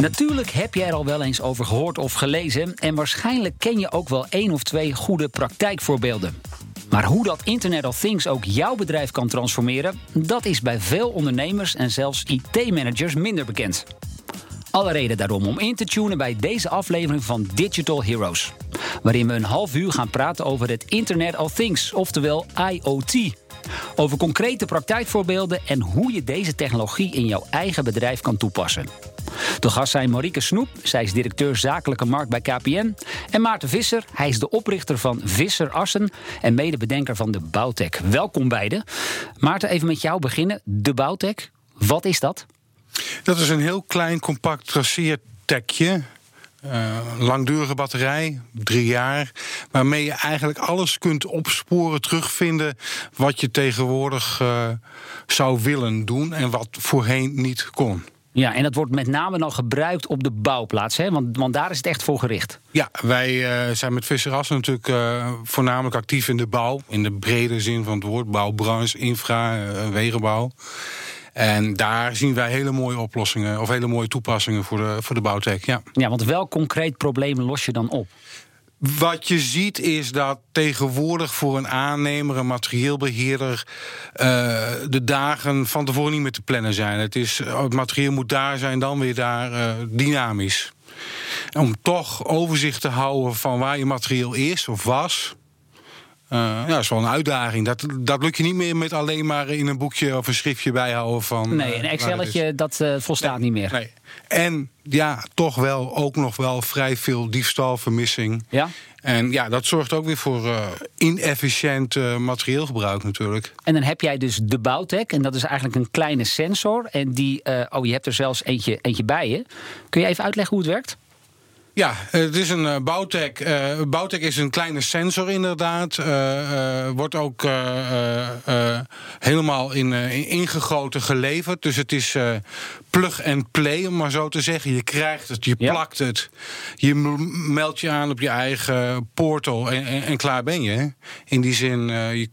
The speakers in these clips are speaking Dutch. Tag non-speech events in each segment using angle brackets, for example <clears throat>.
Natuurlijk heb je er al wel eens over gehoord of gelezen en waarschijnlijk ken je ook wel één of twee goede praktijkvoorbeelden. Maar hoe dat Internet of Things ook jouw bedrijf kan transformeren, dat is bij veel ondernemers en zelfs IT-managers minder bekend. Alle reden daarom om in te tunen bij deze aflevering van Digital Heroes. Waarin we een half uur gaan praten over het Internet of Things, oftewel IoT. Over concrete praktijkvoorbeelden en hoe je deze technologie in jouw eigen bedrijf kan toepassen. De gast zijn Marieke Snoep, zij is directeur zakelijke markt bij KPN. En Maarten Visser, hij is de oprichter van Visser Assen en medebedenker van de Bouwtech. Welkom beiden. Maarten, even met jou beginnen. De Bouwtech, wat is dat? Dat is een heel klein, compact traceertekje. Uh, langdurige batterij, drie jaar, waarmee je eigenlijk alles kunt opsporen, terugvinden wat je tegenwoordig uh, zou willen doen en wat voorheen niet kon. Ja, en dat wordt met name dan gebruikt op de bouwplaats, hè? Want, want daar is het echt voor gericht. Ja, wij uh, zijn met Visserassen natuurlijk uh, voornamelijk actief in de bouw. In de brede zin van het woord. Bouwbranche, infra, uh, wegenbouw. En daar zien wij hele mooie oplossingen of hele mooie toepassingen voor de, voor de bouwtech. Ja. ja, want welk concreet probleem los je dan op? Wat je ziet is dat tegenwoordig voor een aannemer, een materieelbeheerder, uh, de dagen van tevoren niet meer te plannen zijn. Het, is, het materieel moet daar zijn, dan weer daar uh, dynamisch. Om toch overzicht te houden van waar je materieel is of was. Uh, ja, dat is wel een uitdaging. Dat, dat lukt je niet meer met alleen maar in een boekje of een schriftje bijhouden van. Nee, een Excelletje, dat uh, volstaat nee, niet meer. Nee. En ja, toch wel ook nog wel vrij veel diefstal, vermissing. Ja? En ja, dat zorgt ook weer voor uh, inefficiënt uh, materieelgebruik natuurlijk. En dan heb jij dus de Bouwtech. En dat is eigenlijk een kleine sensor. En die, uh, oh, je hebt er zelfs eentje, eentje bij je. Kun je even uitleggen hoe het werkt? Ja, het is een uh, Bouwtech. Uh, Bouwtech is een kleine sensor inderdaad. Uh, wordt ook helemaal in, ingegoten geleverd. Dus het is plug and play, om maar zo te zeggen. Je krijgt het, je ja. plakt het. Je meldt je aan op je eigen portal en, en, en klaar ben je. In die zin, je,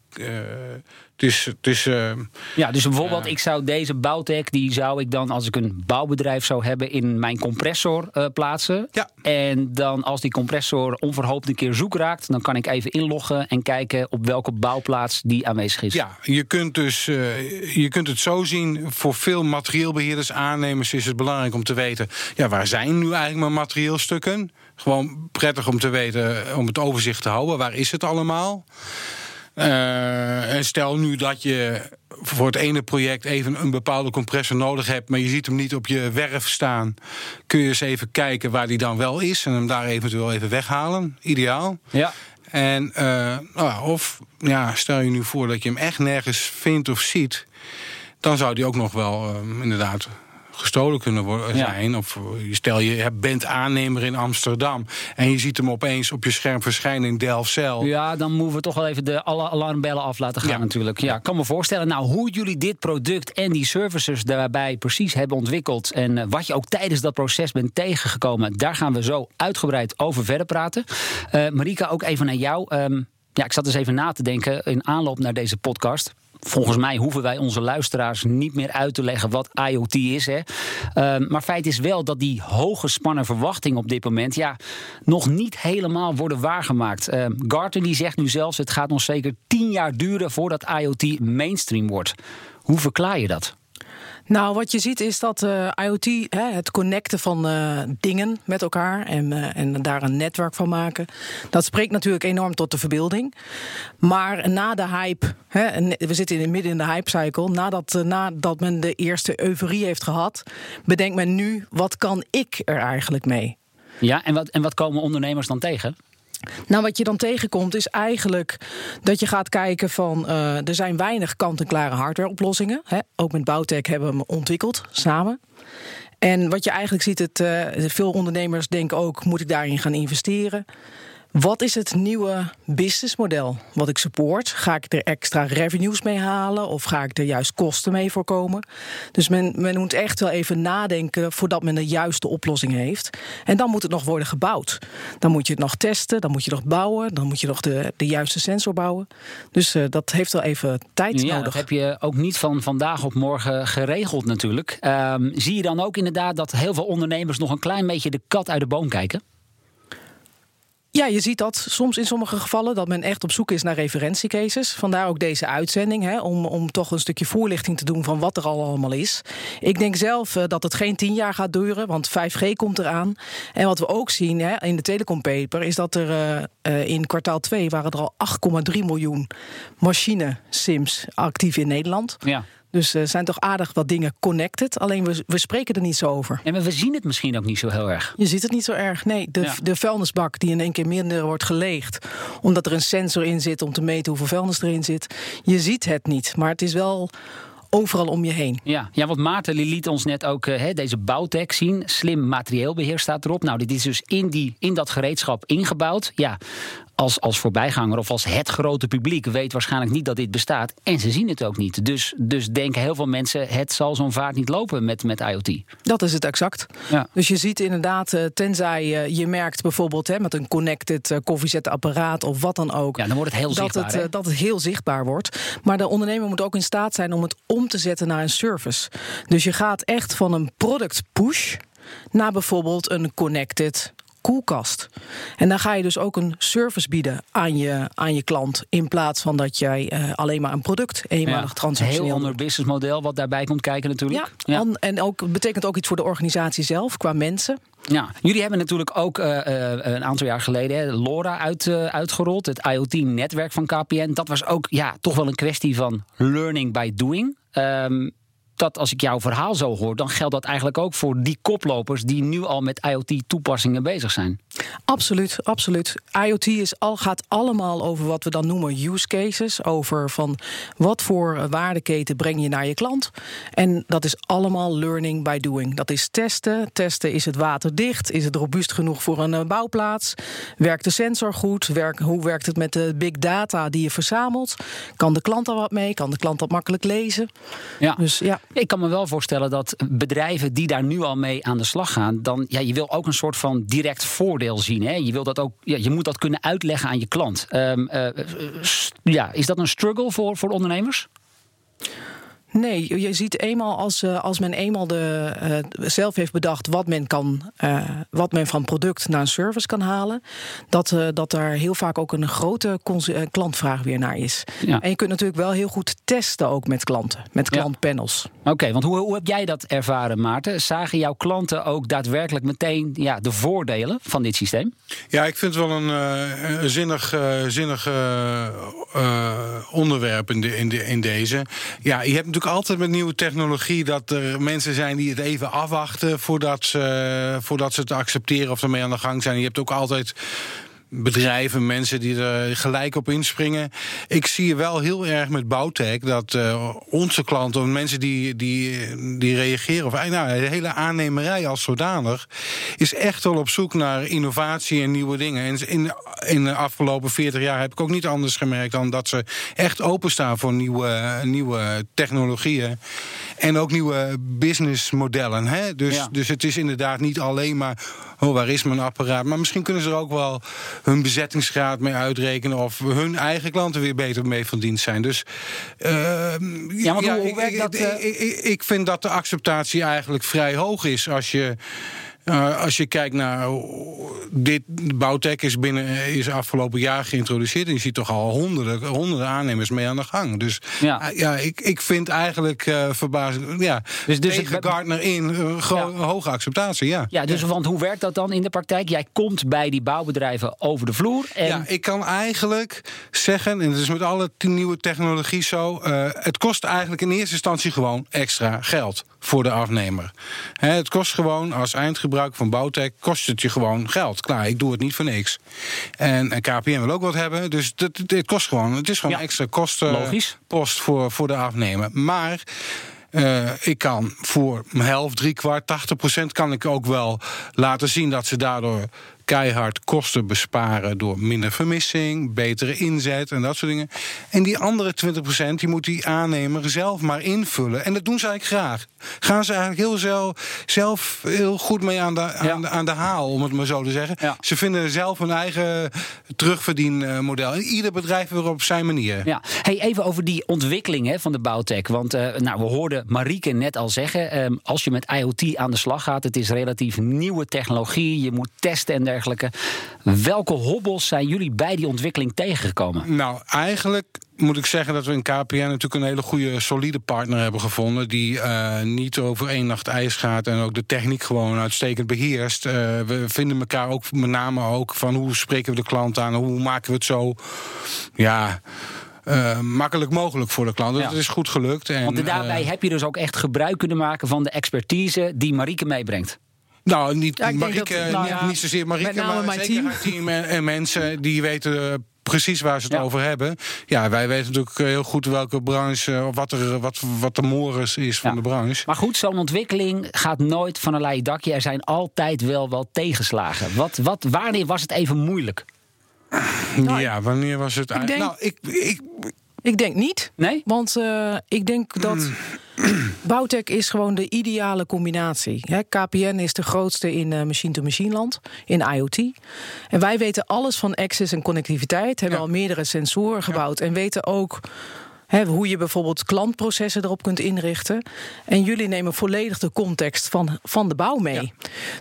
uh, ja, dus bijvoorbeeld, uh, ik zou deze Bouwtech, die zou ik dan als ik een bouwbedrijf zou hebben, in mijn compressor uh, plaatsen. Ja. En dan als die compressor onverhoopt een keer zoek raakt, dan kan ik even inloggen en kijken op welke bouwplaats die aanwezig is. Ja, je kunt dus je kunt het zo zien. Voor veel materieelbeheerders, aannemers is het belangrijk om te weten, ja, waar zijn nu eigenlijk mijn materieelstukken? Gewoon prettig om te weten, om het overzicht te houden. Waar is het allemaal? En stel nu dat je voor het ene project even een bepaalde compressor nodig hebt, maar je ziet hem niet op je werf staan, kun je eens even kijken waar die dan wel is en hem daar eventueel even weghalen. Ideaal. Ja. En uh, nou, of ja, stel je nu voor dat je hem echt nergens vindt of ziet, dan zou die ook nog wel uh, inderdaad gestolen kunnen worden, zijn. Ja. Of stel je bent aannemer in Amsterdam en je ziet hem opeens op je scherm verschijnen in Delfzijl. Ja, dan moeten we toch wel even de alle alarmbellen af laten gaan ja. natuurlijk. Ja, ik kan me voorstellen. Nou, hoe jullie dit product en die services daarbij precies hebben ontwikkeld en uh, wat je ook tijdens dat proces bent tegengekomen, daar gaan we zo uitgebreid over verder praten. Uh, Marika, ook even naar jou. Um, ja, ik zat eens even na te denken in aanloop naar deze podcast volgens mij hoeven wij onze luisteraars niet meer uit te leggen wat IoT is. Hè. Uh, maar feit is wel dat die hoge spannen verwachtingen op dit moment ja, nog niet helemaal worden waargemaakt. Uh, Gartner die zegt nu zelfs: het gaat nog zeker tien jaar duren voordat IoT mainstream wordt. Hoe verklaar je dat? Nou, wat je ziet is dat uh, IoT, hè, het connecten van uh, dingen met elkaar en, uh, en daar een netwerk van maken, dat spreekt natuurlijk enorm tot de verbeelding. Maar na de hype, hè, we zitten in, midden in de hypecycle, nadat, nadat men de eerste euforie heeft gehad, bedenkt men nu, wat kan ik er eigenlijk mee? Ja, en wat, en wat komen ondernemers dan tegen? Nou, wat je dan tegenkomt is eigenlijk dat je gaat kijken van... Uh, er zijn weinig kant-en-klare hardwareoplossingen. Hè. Ook met Bouwtech hebben we hem ontwikkeld, samen. En wat je eigenlijk ziet, het, uh, veel ondernemers denken ook... moet ik daarin gaan investeren? Wat is het nieuwe businessmodel wat ik support? Ga ik er extra revenues mee halen of ga ik er juist kosten mee voorkomen? Dus men, men moet echt wel even nadenken voordat men de juiste oplossing heeft. En dan moet het nog worden gebouwd. Dan moet je het nog testen, dan moet je nog bouwen, dan moet je nog de, de juiste sensor bouwen. Dus uh, dat heeft wel even tijd ja, nodig. Dat heb je ook niet van vandaag op morgen geregeld natuurlijk. Um, zie je dan ook inderdaad dat heel veel ondernemers nog een klein beetje de kat uit de boom kijken? Ja, je ziet dat soms in sommige gevallen dat men echt op zoek is naar referentiecases. Vandaar ook deze uitzending, hè, om, om toch een stukje voorlichting te doen van wat er al allemaal is. Ik denk zelf uh, dat het geen tien jaar gaat duren, want 5G komt eraan. En wat we ook zien hè, in de telecompaper is dat er uh, uh, in kwartaal 2 waren er al 8,3 miljoen machine-sims actief in Nederland. Ja. Dus er zijn toch aardig wat dingen connected. Alleen we, we spreken er niet zo over. En we zien het misschien ook niet zo heel erg. Je ziet het niet zo erg. Nee, de, Ja. de vuilnisbak die in één keer minder wordt geleegd. Omdat er een sensor in zit om te meten hoeveel vuilnis erin zit. Je ziet het niet. Maar het is wel overal om je heen. Ja, ja want Maarten liet ons net ook eh, hè, deze bouwtech zien. Slim materieelbeheer staat erop. Nou, dit is dus in, die, in dat gereedschap ingebouwd. Ja, als, als voorbijganger of als het grote publiek weet waarschijnlijk niet dat dit bestaat. En ze zien het ook niet. Dus, dus denken heel veel mensen, het zal zo'n vaart niet lopen met, met IoT. Dat is het exact. Ja. Dus je ziet inderdaad, eh, tenzij eh, je merkt bijvoorbeeld hè, met een connected eh, koffiezetapparaat of wat dan ook. Ja, dan wordt het heel dat zichtbaar. het, hè? dat het heel zichtbaar wordt. Maar de ondernemer moet ook in staat zijn om het om te zetten naar een service. Dus je gaat echt van een product push naar bijvoorbeeld een connected koelkast. En dan ga je dus ook een service bieden aan je, aan je klant. In plaats van dat jij eh, alleen maar een product eenmalig Ja, transactioneel Heel ander businessmodel wat daarbij komt kijken natuurlijk. Ja, an- en ook het betekent ook iets voor de organisatie zelf qua mensen. Ja, jullie hebben natuurlijk ook eh, eh, een aantal jaar geleden hè, LoRa uit, uitgerold. Het IoT-netwerk van KPN. Dat was ook ja, toch wel een kwestie van learning by doing. Ehm, dat als ik jouw verhaal zo hoor, dan geldt dat eigenlijk ook voor die koplopers die nu al met IoT-toepassingen bezig zijn. Absoluut, absoluut. IoT is al, gaat allemaal over wat we dan noemen use cases. Over van wat voor waardeketen breng je naar je klant. En dat is allemaal learning by doing. Dat is testen. Testen is het waterdicht. Is het robuust genoeg voor een eh, bouwplaats? Werkt de sensor goed? Werk, hoe werkt het met de big data die je verzamelt? Kan de klant er wat mee? Kan de klant dat makkelijk lezen? Ja. Dus ja. <laughs> Ik kan me wel voorstellen dat bedrijven die daar nu al mee aan de slag gaan, dan ja, je wil ook een soort van direct voordeel zien. Hè? Je, dat ook, ja, je moet dat kunnen uitleggen aan je klant. Ehm, eh, eh, ja, is dat een struggle voor, voor ondernemers? Nee, je- ziet eenmaal als, eh, als men eenmaal de, eh, zelf heeft bedacht wat men, kan, eh, wat men van product naar een service kan halen, dat, eh, dat daar heel vaak ook een grote klantvraag weer naar is. Ja. En je kunt natuurlijk wel heel goed testen ook met klanten, met Ja. klantpanels. Oké, want hoe, hoe heb jij dat ervaren, Maarten? Zagen jouw klanten ook daadwerkelijk meteen ja, de voordelen van dit systeem? Ja, ik vind het wel een, eh, een zinnig, eh, zinnig onderwerp in, de, in, de, in deze. Ja, je hebt natuurlijk altijd met nieuwe technologie dat er mensen zijn die het even afwachten voordat ze, voordat ze het accepteren of ermee aan de gang zijn. Je hebt ook altijd bedrijven, mensen die er gelijk op inspringen. Ik zie wel heel erg met Bouwtech dat eh, onze klanten, of mensen die, die, die reageren, of nou, de hele aannemerij als zodanig, is echt wel op zoek naar innovatie en nieuwe dingen. En in, in de afgelopen 40 jaar heb ik ook niet anders gemerkt dan dat ze echt openstaan voor nieuwe, nieuwe technologieën. En ook nieuwe businessmodellen. Hè? Dus, Ja. dus het is inderdaad niet alleen maar. Oh, waar is mijn apparaat? Maar misschien kunnen ze er ook wel hun bezettingsgraad mee uitrekenen. Of hun eigen klanten weer beter mee van dienst zijn. Dus. ehm, Ja, want hoe- hoe ik, werkt dat, ik, eh? ik, ik- ik vind dat de acceptatie eigenlijk vrij hoog is. Als je. Eh, als je kijkt naar hoe- dit Bouwtech is binnen is afgelopen jaar geïntroduceerd en je ziet toch al honderden, honderden aannemers mee aan de gang. Dus Ja. ja, ja ik, ik vind eigenlijk eh verbazend. Ja, Dus- dus tegen het- Gartner in eh, Ja. hoge acceptatie. Ja. Ja, dus want hoe werkt dat dan in de praktijk? Jij komt bij die bouwbedrijven over de vloer. En Ja, ik kan eigenlijk zeggen, en het is met alle nieuwe technologie zo... eh, het kost eigenlijk in eerste instantie gewoon extra geld voor de afnemer. Hè, het kost gewoon, als eindgebruiker van Bouwtech... kost het je gewoon geld. Klaar, ik doe het niet voor niks. En, en KPN wil ook wat hebben, dus het, het, het kost gewoon... het is gewoon Ja. extra kosten, Logisch. post voor, voor de afnemer. Maar... eh, ik kan voor helft, drie kwart, 80 procent kan ik ook wel laten zien dat ze daardoor keihard kosten besparen door minder vermissing, betere inzet en dat soort dingen. En die andere 20% die moet die aannemer zelf maar invullen. En dat doen ze eigenlijk graag. Gaan ze eigenlijk heel zelf, zelf heel goed mee aan de, aan, de, aan de haal, om het maar zo te zeggen. Ja. Ze vinden zelf een eigen terugverdienmodel. En ieder bedrijf weer op zijn manier. Ja, hey, even over die ontwikkeling hè, van de bouwtech. Want uh, nou, we hoorden Marieke net al zeggen: um, als je met IoT aan de slag gaat, het is relatief nieuwe technologie, je moet testen en dergelijke. Welke hobbels zijn jullie bij die ontwikkeling tegengekomen? Nou, eigenlijk moet ik zeggen dat we in KPN natuurlijk een hele goede, solide partner hebben gevonden. Die uh, niet over één nacht ijs gaat en ook de techniek gewoon uitstekend beheerst. Uh, we vinden elkaar ook met name ook van hoe spreken we de klant aan, hoe maken we het zo. Ja. Uh, makkelijk mogelijk voor de klant. Ja. Dat is goed gelukt. En, Want daarbij heb je dus ook echt gebruik kunnen maken van de expertise die Marieke meebrengt. Nou, niet, ja, Marieke, dat, nou, ja, niet zozeer Marieke, maar mijn zeker team. haar team en, en, mensen die weten precies waar ze het ja. over hebben. Ja, wij weten natuurlijk heel goed welke branche, of wat, er, wat, wat de mores is van ja. de branche. Maar goed, zo'n ontwikkeling gaat nooit van een leien dakje. Er zijn altijd wel wel tegenslagen. Wat, wat, wanneer was het even moeilijk? Nou, ja, wanneer was het eigenlijk? Nou, ik, ik, ik denk niet. Nee? Want uh, ik denk dat. <clears throat> Mm. Bouwtech is gewoon de ideale combinatie. KPN is de grootste in uh, machine-to-machine land, in IoT. En wij weten alles van access en connectiviteit, hebben Ja. al meerdere sensoren gebouwd en weten ook hè, hoe je bijvoorbeeld klantprocessen erop kunt inrichten. En jullie nemen volledig de context van, van de bouw mee.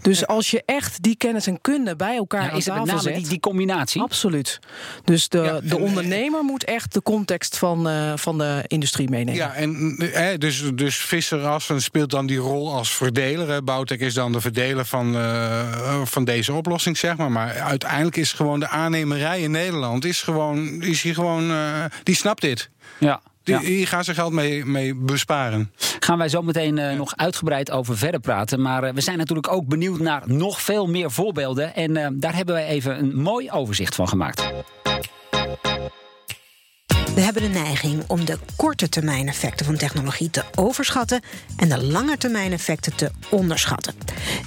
Dus als je echt die kennis en kunde bij elkaar Ja, aan is het met tafel name zet... die, die combinatie? Absoluut. Dus de, Ja, de ondernemer moet echt de context van, eh, van de industrie meenemen. Ja, en eh, dus, dus Visser Assen speelt dan die rol als verdeler. Hè. Bouwtech is dan de verdeler van, eh, van deze oplossing, zeg maar. Maar uiteindelijk is gewoon de aannemerij in Nederland... is, gewoon, is hier gewoon, eh, die snapt dit. Ja. Die, gaan ze geld mee, mee besparen. Gaan wij zo meteen eh, nog uitgebreid over verder praten. Maar eh, we zijn natuurlijk ook benieuwd naar nog veel meer voorbeelden. En eh, daar hebben wij even een mooi overzicht van gemaakt. We hebben de neiging om de korte termijn effecten van technologie te overschatten en de lange termijn effecten te onderschatten.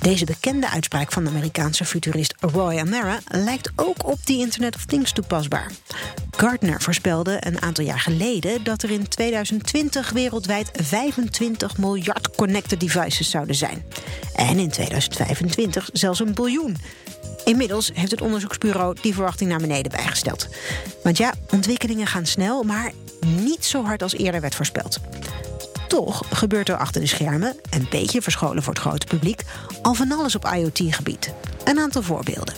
Deze bekende uitspraak van de Amerikaanse futurist Roy Amara lijkt ook op die Internet of Things toepasbaar. Gartner voorspelde een aantal jaar geleden dat er in 2020 wereldwijd 25 miljard connected devices zouden zijn. En in 2025 zelfs een biljoen. Inmiddels heeft het onderzoeksbureau die verwachting naar beneden bijgesteld. Want ja, ontwikkelingen gaan snel, maar niet zo hard als eerder werd voorspeld. Toch gebeurt er achter de schermen, een beetje verscholen voor het grote publiek, al van alles op IoT-gebied. Een aantal voorbeelden.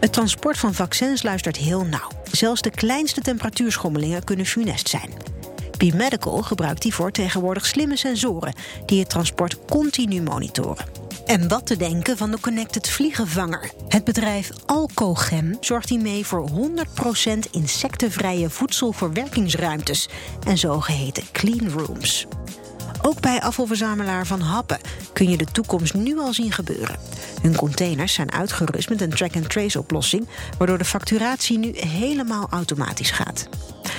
Het transport van vaccins luistert heel nauw. Zelfs de kleinste temperatuurschommelingen kunnen funest zijn. B-Medical gebruikt hiervoor tegenwoordig slimme sensoren die het transport continu monitoren. En wat te denken van de Connected Vliegenvanger? Het bedrijf Alcogem zorgt hiermee voor 100% insectenvrije voedselverwerkingsruimtes en zogeheten clean rooms. Ook bij afvalverzamelaar Van Happen kun je de toekomst nu al zien gebeuren. Hun containers zijn uitgerust met een track-and-trace oplossing, waardoor de facturatie nu helemaal automatisch gaat.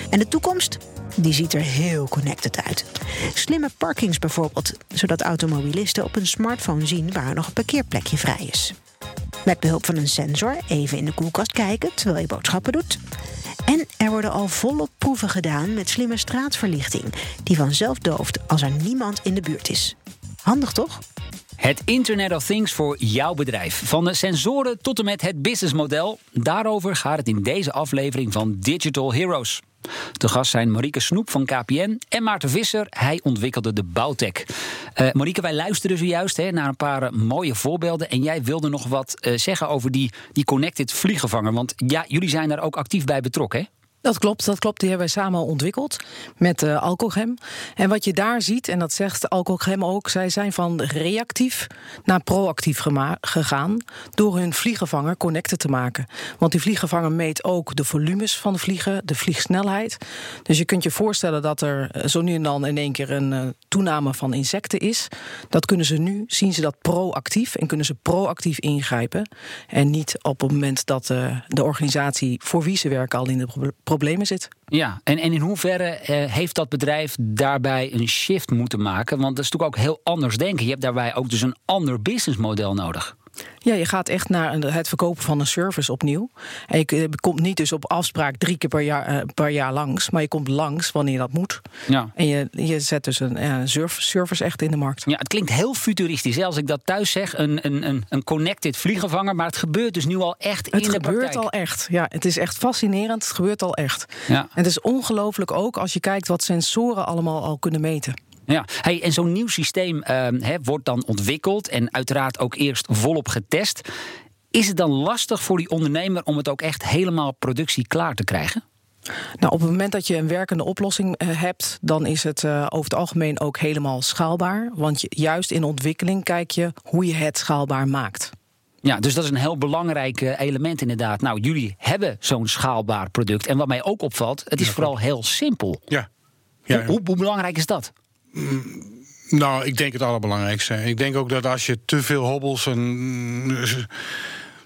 En de toekomst? Die ziet er heel connected uit. Slimme parkings bijvoorbeeld, zodat automobilisten op een smartphone zien waar nog een parkeerplekje vrij is. Met behulp van een sensor even in de koelkast kijken terwijl je boodschappen doet. En er worden al volop proeven gedaan met slimme straatverlichting, die vanzelf dooft als er niemand in de buurt is. Handig toch? Het Internet of Things voor jouw bedrijf. Van de sensoren tot en met het businessmodel. Daarover gaat het in deze aflevering van Digital Heroes. De gast zijn Marieke Snoep van KPN en Maarten Visser. Hij ontwikkelde de Bouwtech. Uh, wij luisterden zojuist hè, naar een paar uh, mooie voorbeelden. En jij wilde nog wat uh, zeggen over die, die Connected Vliegenvanger. Want ja, jullie zijn daar ook actief bij betrokken, hè? Dat klopt, dat klopt. Die hebben wij samen ontwikkeld met uh, Alcogem. En wat je daar ziet, en dat zegt Alcogem ook, zij zijn van reactief naar proactief gegaan door hun vliegenvanger connected te maken. Want die vliegenvanger meet ook de volumes van de vliegen, de vliegsnelheid. Dus je kunt je voorstellen dat er zo nu en dan in één keer een uh, toename van insecten is. Dat kunnen ze nu, zien ze dat proactief en kunnen ze proactief ingrijpen. En niet op het moment dat de organisatie voor wie ze werken al in de problemen problemen zit. Ja, en, en in hoeverre uh, heeft dat bedrijf daarbij een shift moeten maken? Want dat is natuurlijk ook heel anders denken. Je hebt daarbij ook dus een ander businessmodel nodig. Ja, je gaat echt naar het verkopen van een service opnieuw. En je komt niet dus op afspraak drie keer per jaar, uh, per jaar langs, maar je komt langs wanneer dat moet. Ja. En je, je zet dus een uh, service echt in de markt. Ja, het klinkt heel futuristisch. Als ik dat thuis zeg, een, een, een, connected vliegenvanger, maar het gebeurt dus nu al echt in de praktijk. Het gebeurt al echt. Ja, het is echt fascinerend. Het gebeurt al echt. Ja. En het is ongelooflijk ook als je kijkt wat sensoren allemaal al kunnen meten. Ja, hey, en zo'n nieuw systeem uh, wordt dan ontwikkeld en uiteraard ook eerst volop getest. Is het dan lastig voor die ondernemer om het ook echt helemaal productie klaar te krijgen? Nou, op het moment dat je een werkende oplossing uh, hebt, dan is het uh, over het algemeen ook helemaal schaalbaar. Want je, juist in ontwikkeling kijk je hoe je het schaalbaar maakt. Ja, dus dat is een heel belangrijk uh, element inderdaad. Nou, jullie hebben zo'n schaalbaar product. En wat mij ook opvalt, het is vooral heel simpel. Ja. ja. Hoe belangrijk is dat? Nou, ik denk het allerbelangrijkste. Ik denk ook dat als je te veel hobbels en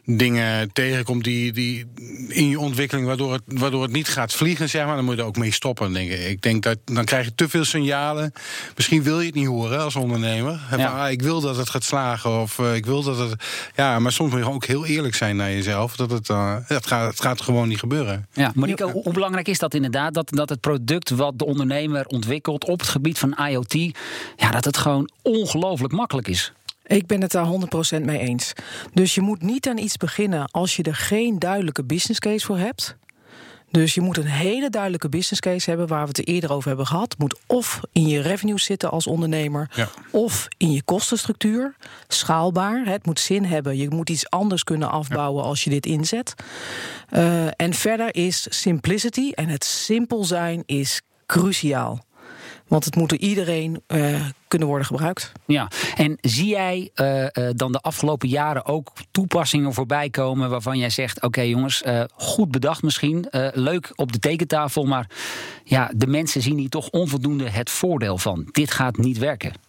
dingen tegenkomt die, die in je ontwikkeling, waardoor het, waardoor het niet gaat vliegen, zeg maar, dan moet je er ook mee stoppen. Denk ik. ik denk dat dan krijg je te veel signalen. Misschien wil je het niet horen als ondernemer. Ja. ah, ik wil dat het gaat slagen. Of uh, ik wil dat het. Ja, maar soms moet je ook heel eerlijk zijn naar jezelf. Dat het, uh, het, gaat, het gaat gewoon niet gebeuren. Ja, hoe, hoe belangrijk is dat inderdaad? Dat, dat het product wat de ondernemer ontwikkelt op het gebied van IoT, ja, dat het gewoon ongelooflijk makkelijk is. Ik ben het daar 100% mee eens. Dus je moet niet aan iets beginnen als je er geen duidelijke business case voor hebt. Dus je moet een hele duidelijke business case hebben waar we het er eerder over hebben gehad. Moet of in je revenue zitten als ondernemer, of in je kostenstructuur. Schaalbaar. Het moet zin hebben. Je moet iets anders kunnen afbouwen als je dit inzet. Uh, en verder is simplicity en het simpel zijn is cruciaal. Want het moet door iedereen uh, kunnen worden gebruikt. Ja, en zie jij uh, uh, dan de afgelopen jaren ook toepassingen voorbij komen waarvan jij zegt: Oké, jongens, goed bedacht misschien, leuk op de tekentafel, maar ja, de mensen zien hier toch onvoldoende het voordeel van. Dit gaat niet werken.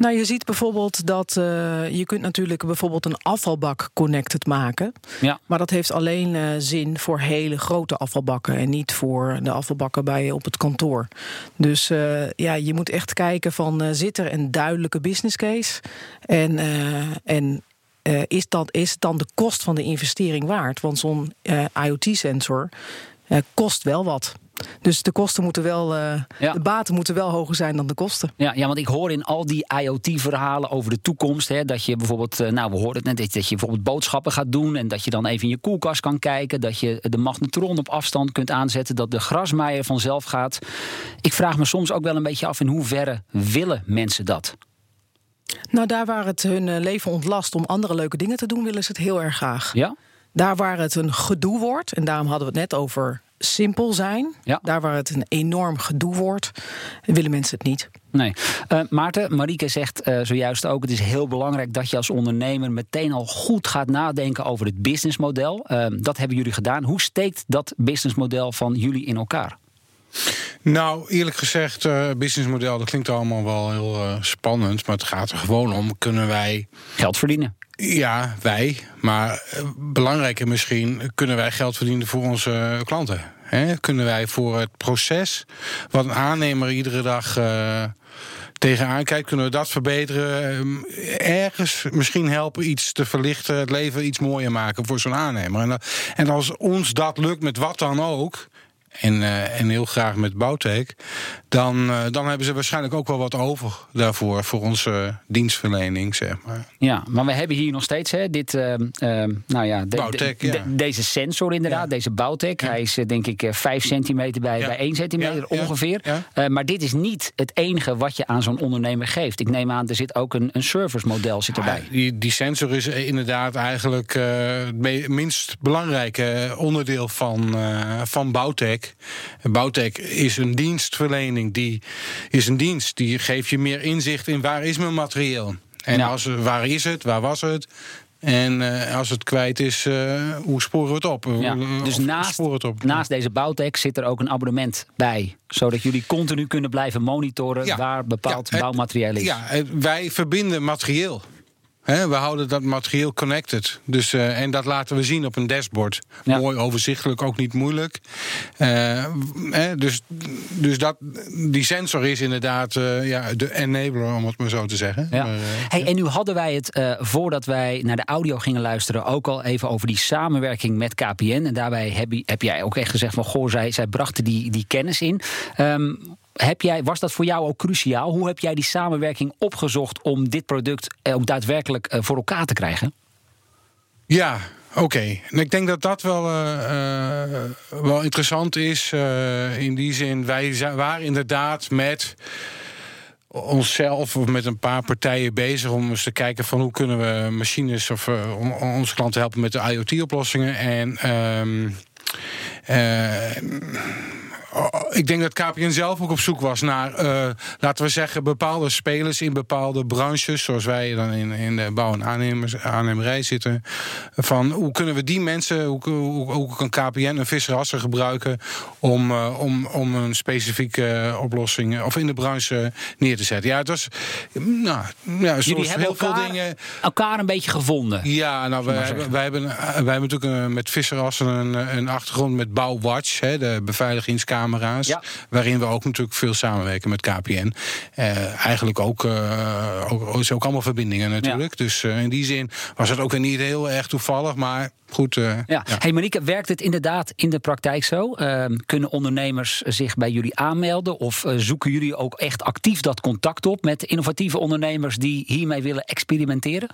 Nou, je ziet bijvoorbeeld dat uh, je kunt natuurlijk bijvoorbeeld een afvalbak connected maken. Ja. Maar dat heeft alleen uh, zin voor hele grote afvalbakken en niet voor de afvalbakken bij op het kantoor. Dus uh, ja, je moet echt kijken van zit er een duidelijke business case en, en is, dat, is dan de kost van de investering waard? Want zo'n IoT-sensor kost wel wat. Dus de kosten moeten wel, uh, de baten moeten wel hoger zijn dan de kosten. Ja, ja want ik hoor in al die IoT-verhalen over de toekomst, hè, dat je bijvoorbeeld, uh, nou we hoorden het net, dat je bijvoorbeeld boodschappen gaat doen en dat je dan even in je koelkast kan kijken, dat je de magnetron op afstand kunt aanzetten, dat de grasmaaier vanzelf gaat. Ik vraag me soms ook wel een beetje af in hoeverre willen mensen dat? Nou, daar waar het hun eh, leven ontlast om andere leuke dingen te doen, willen ze het heel erg graag. Ja? Daar waar het een gedoe wordt, en daarom hadden we het net over simpel zijn. Ja. Daar waar het een enorm gedoe wordt, willen mensen het niet. Nee. Uh, Maarten, Marieke zegt uh, zojuist ook: het is heel belangrijk dat je als ondernemer meteen al goed gaat nadenken over het businessmodel. Uh, dat hebben jullie gedaan. Hoe steekt dat businessmodel van jullie in elkaar? Nou, eerlijk gezegd, uh, businessmodel, dat klinkt allemaal wel heel uh, spannend. Maar het gaat er gewoon om: kunnen wij. Geld verdienen? Ja, wij. Maar uh, belangrijker misschien, kunnen wij geld verdienen voor onze klanten? Hè? Kunnen wij voor het proces, wat een aannemer iedere dag tegenaan kijkt, kunnen we dat verbeteren? Ergens misschien helpen iets te verlichten, het leven iets mooier maken voor zo'n aannemer. En, en als ons dat lukt met wat dan ook en, uh, en heel graag met Bouwtech, dan, uh, dan hebben ze waarschijnlijk ook wel wat over daarvoor, voor onze dienstverlening, zeg maar. Ja, maar we hebben hier nog steeds hè, dit, uh, nou ja, de, Bouwtech, de, ja. deze sensor inderdaad, ja. deze Bouwtech. Ja. Hij is denk ik 5 centimeter bij, bij 1 centimeter ongeveer. maar dit is niet het enige wat je aan zo'n ondernemer geeft. Ik neem aan, er zit ook een, een service model zit erbij. die, die sensor is inderdaad eigenlijk het minst belangrijke onderdeel van, van Bouwtech. Bouwtech is een dienstverlening. Die is een dienst. Die geeft je meer inzicht in waar is mijn materieel. En als, waar is het? Waar was het? En uh, als het kwijt is, uh, hoe sporen we het op? Ja, dus naast, het op? naast deze bouwtech zit er ook een abonnement bij. Zodat jullie continu kunnen blijven monitoren ja, waar bepaald ja, het, bouwmateriaal is. Ja, wij verbinden materieel. We houden dat materieel connected. Dus, eh, en dat laten we zien op een dashboard. Ja. Mooi overzichtelijk, ook niet moeilijk. Eh, dus dus dat, die sensor is inderdaad eh, ja, de enabler, om het maar zo te zeggen. Ja. Maar, Hey, en nu hadden wij het voordat wij naar de audio gingen luisteren ook al even over die samenwerking met KPN. En daarbij heb, je- heb jij ook echt gezegd van goh, zij, zij brachten die, die kennis in. Ehm, heb jij, was dat voor jou ook cruciaal? Hoe heb jij die samenwerking opgezocht om dit product eh, ook daadwerkelijk eh, voor elkaar te krijgen? Ja, oké. En Ik denk dat dat wel, eh, wel interessant is. in die zin, wij waren inderdaad met onszelf of met een paar partijen bezig om eens te kijken van hoe kunnen we machines of on- onze klanten helpen met de IoT-oplossingen. En ehm, ik denk dat KPN zelf ook op zoek was naar, eh, laten we zeggen, bepaalde spelers in bepaalde branches, zoals wij dan in, in de bouw- en aannemers, aannemerij zitten. Van hoe kunnen we die mensen, hoe, hoe, hoe kan KPN een visserasser gebruiken om, eh, om, om een specifieke oplossing eh, of in de branche neer te zetten? Ja, het was, nou, ja, hebben heel veel dingen. elkaar een beetje gevonden. Ja, nou, wij, zeggen. wij, hebben, wij hebben natuurlijk met Visserassen een, een achtergrond met Bouwwatch, hè, de Ja. Waarin we ook natuurlijk veel samenwerken met KPN. Eh, eigenlijk ook, eh ook, is ook allemaal verbindingen natuurlijk. Dus eh, in die zin was het ook weer niet heel erg toevallig, maar goed. eh, Ja. ja. Hey Marieke, werkt het inderdaad in de praktijk zo? Ehm, kunnen ondernemers zich bij jullie aanmelden? Of zoeken jullie ook echt actief dat contact op met innovatieve ondernemers die hiermee willen experimenteren?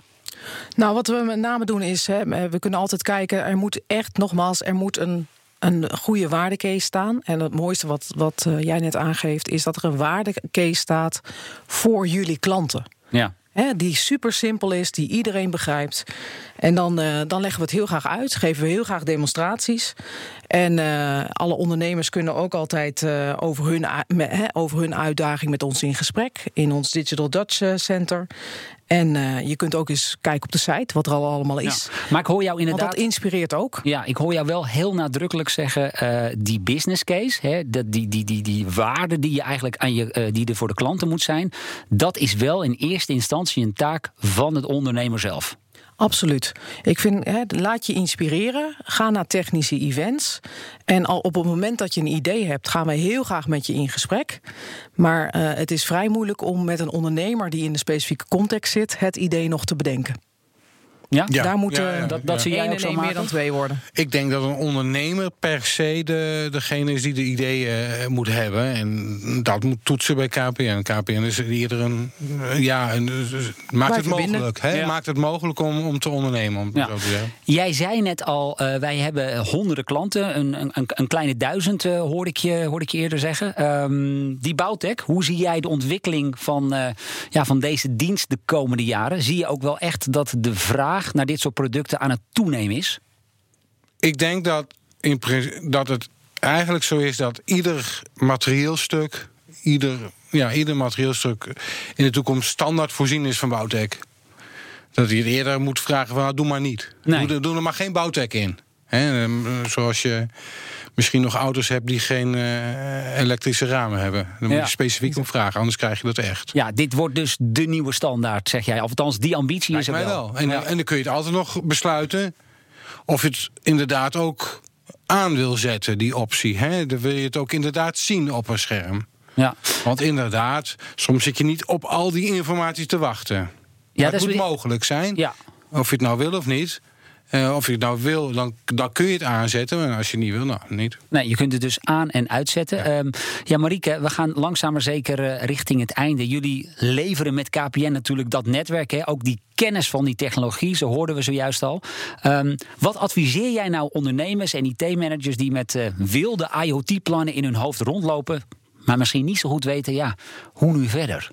Nou, wat we met name doen is, hè, we kunnen altijd kijken, er moet echt, nogmaals, er moet een, een goede waardecase staan. En het mooiste wat, wat eh, jij net aangeeft, is dat er een waardecase staat voor jullie klanten. Ja. Hè, die super simpel is, die iedereen begrijpt. En dan, eh, dan leggen we het heel graag uit, geven we heel graag demonstraties. En eh, alle ondernemers kunnen ook altijd eh, over, hun, me- over hun uitdaging met ons in gesprek in ons Digital Dutch Center. En je kunt ook eens kijken op de site wat er al allemaal is. Ja. Maar ik hoor jou Want inderdaad. dat inspireert ook. Ja, ik hoor jou wel heel nadrukkelijk zeggen: die business case, hè, dat, die, die, die, die waarde die je eigenlijk aan je, die er voor de klanten moet zijn, dat is wel in eerste instantie een taak van het ondernemer zelf. Absoluut. Ik vind, laat je inspireren. Ga naar technische events. En al op het moment dat je een idee hebt, gaan wij heel graag met je in gesprek. Maar eh, het is vrij moeilijk om met een ondernemer die in de specifieke context zit, het idee nog te bedenken. Ja, Ja. Daar moeten ja, dat, dat zie jij ook zo meer dan twee worden. Ik denk dat een ondernemer per se de, degene is die de ideeën eh, moet hebben. En dat moet toetsen bij KPN. KPN is eerder een. eh, Ja, een, dus- dus maakt het mogelijk. Hè? Ja. Maakt het mogelijk om, om te ondernemen. Om zo te. Jij zei net al, eh, wij hebben honderden klanten, een, een, een kleine duizend eh, hoorde, ik je, hoorde ik je eerder zeggen. Ehm, die Bouwtech, hoe zie jij de ontwikkeling van, eh, ja, van deze dienst de komende jaren? Zie je ook wel echt dat de vraag naar dit soort producten aan het toenemen is? Ik denk dat, in, dat het eigenlijk zo is dat ieder materieelstuk. Ieder, ja, ieder materieelstuk in de toekomst standaard voorzien is van bouwtech. Dat je het eerder moet vragen van nou, doe maar niet. Nee. Doe, er- doe er maar geen bouwtech in. Ehm, zoals je misschien nog auto's hebt die geen eh, elektrische ramen hebben. Dan moet je specifiek om vragen, anders krijg je dat echt. Ja, dit wordt dus de nieuwe standaard, zeg jij. Of althans, die ambitie Lijkt is er mij wel. wel. En, en dan kun je het altijd nog besluiten of je het inderdaad ook aan wil zetten, die optie. Hè? Dan wil je het ook inderdaad zien op een scherm. Ja. Want inderdaad, soms zit je niet op al die informatie te wachten. Ja, dat moet mogelijk zijn. Ja. Of je het nou wil of niet. Eh, of je het nou wil, dan, dan kun je het aanzetten. En als je niet wil, nou niet. Nee, je kunt het dus aan- en uitzetten. Ja, ja Marieke, we gaan langzaam maar zeker eh, richting het einde. Jullie leveren met KPN natuurlijk dat netwerk. Hè? Ook die kennis van die technologie, zo hoorden we zojuist al. Ehm, wat adviseer jij nou ondernemers en IT-managers... die met eh, wilde IoT-plannen in hun hoofd rondlopen... maar misschien niet zo goed weten, ja, hoe nu verder?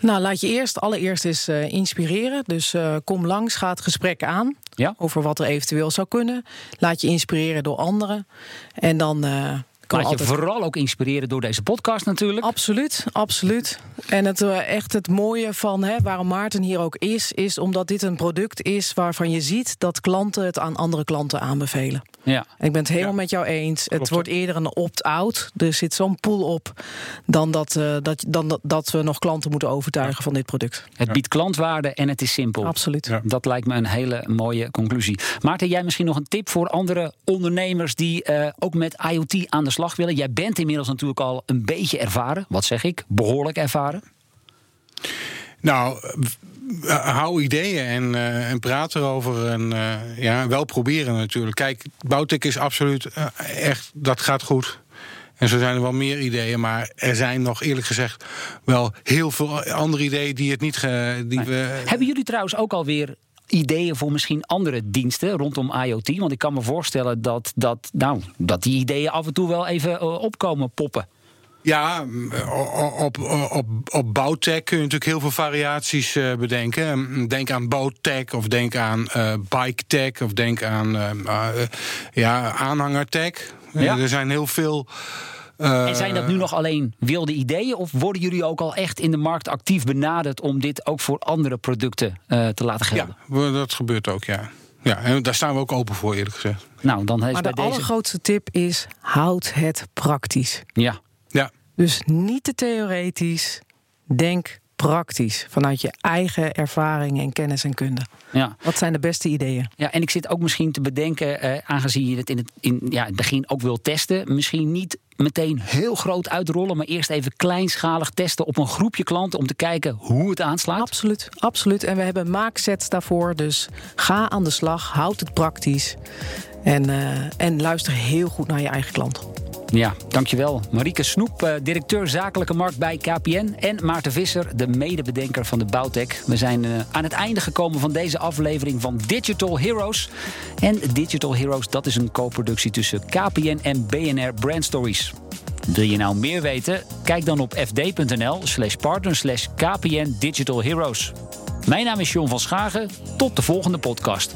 Nou, laat je eerst allereerst eens eh, inspireren. Dus eh, kom langs, ga het gesprek aan Ja? over wat er eventueel zou kunnen. Laat je inspireren door anderen. En dan eh, Kan Laat je vooral ook inspireren door deze podcast natuurlijk. Absoluut, absoluut. En het, echt het mooie van hè, waarom Maarten hier ook is, is omdat dit een product is waarvan je ziet dat klanten het aan andere klanten aanbevelen. Ja. En ik ben het helemaal Ja, met jou eens. Het wordt eerder een opt-out. Er zit zo'n pool op dan dat, eh, dat, dan dat, dat we nog klanten moeten overtuigen van dit product. Het biedt klantwaarde en het is simpel. Absoluut. Ja. Dat lijkt me een hele mooie conclusie. Maarten, jij misschien nog een tip voor andere ondernemers die eh, ook met IoT aan de slag willen? Jij bent inmiddels natuurlijk al een beetje ervaren. Wat zeg ik? Behoorlijk ervaren. Nou, hou ideeën en, eh, en praat erover. En eh, ja, wel proberen natuurlijk. Kijk, Bouwtek is absoluut eh, echt, dat gaat goed. En zo zijn er wel meer ideeën, maar er zijn nog eerlijk gezegd wel heel veel andere ideeën die het niet. Ge, die we, Hebben jullie trouwens ook alweer ideeën voor misschien andere diensten rondom IoT? Want ik kan me voorstellen dat, dat, nou, dat die ideeën af en toe wel even eh, opkomen poppen. Ja, op, op, op, bouwtech kun je natuurlijk heel veel variaties eh, bedenken. Denk aan bouwtech of denk aan eh bike tech of denk aan eh, eh, ja, aanhangertech. Ja. Er zijn heel veel. eh, En zijn dat nu nog alleen wilde ideeën? Of worden jullie ook al echt in de markt actief benaderd om dit ook voor andere producten eh, te laten gelden? Ja, dat gebeurt ook, ja. Ja, en daar staan we ook open voor, eerlijk gezegd. Nou, dan is Maar bij de deze. allergrootste tip is: houd het praktisch. Ja, Dus niet te theoretisch. Denk praktisch. Vanuit je eigen ervaring en kennis en kunde. ja. Wat zijn de beste ideeën? Ja, en ik zit ook misschien te bedenken, eh, aangezien je het in het, in, ja, het begin ook wil testen, misschien niet meteen heel groot uitrollen, maar eerst even kleinschalig testen op een groepje klanten om te kijken hoe het aanslaat. Absoluut, absoluut. En we hebben maaksets daarvoor. Dus ga aan de slag, houd het praktisch. En, eh, en luister heel goed naar je eigen klant. Ja, dankjewel. Marieke Snoep, eh, directeur zakelijke markt bij KPN. En Maarten Visser, de medebedenker van de Bouwtech. We zijn eh, aan het einde gekomen van deze aflevering van Digital Heroes. En Digital Heroes, dat is een co-productie tussen KPN en BNR Brand Stories. Wil je nou meer weten? Kijk dan op fd.nl slash partner slash KPN Digital Heroes. Mijn naam is John van Schagen. Tot de volgende podcast.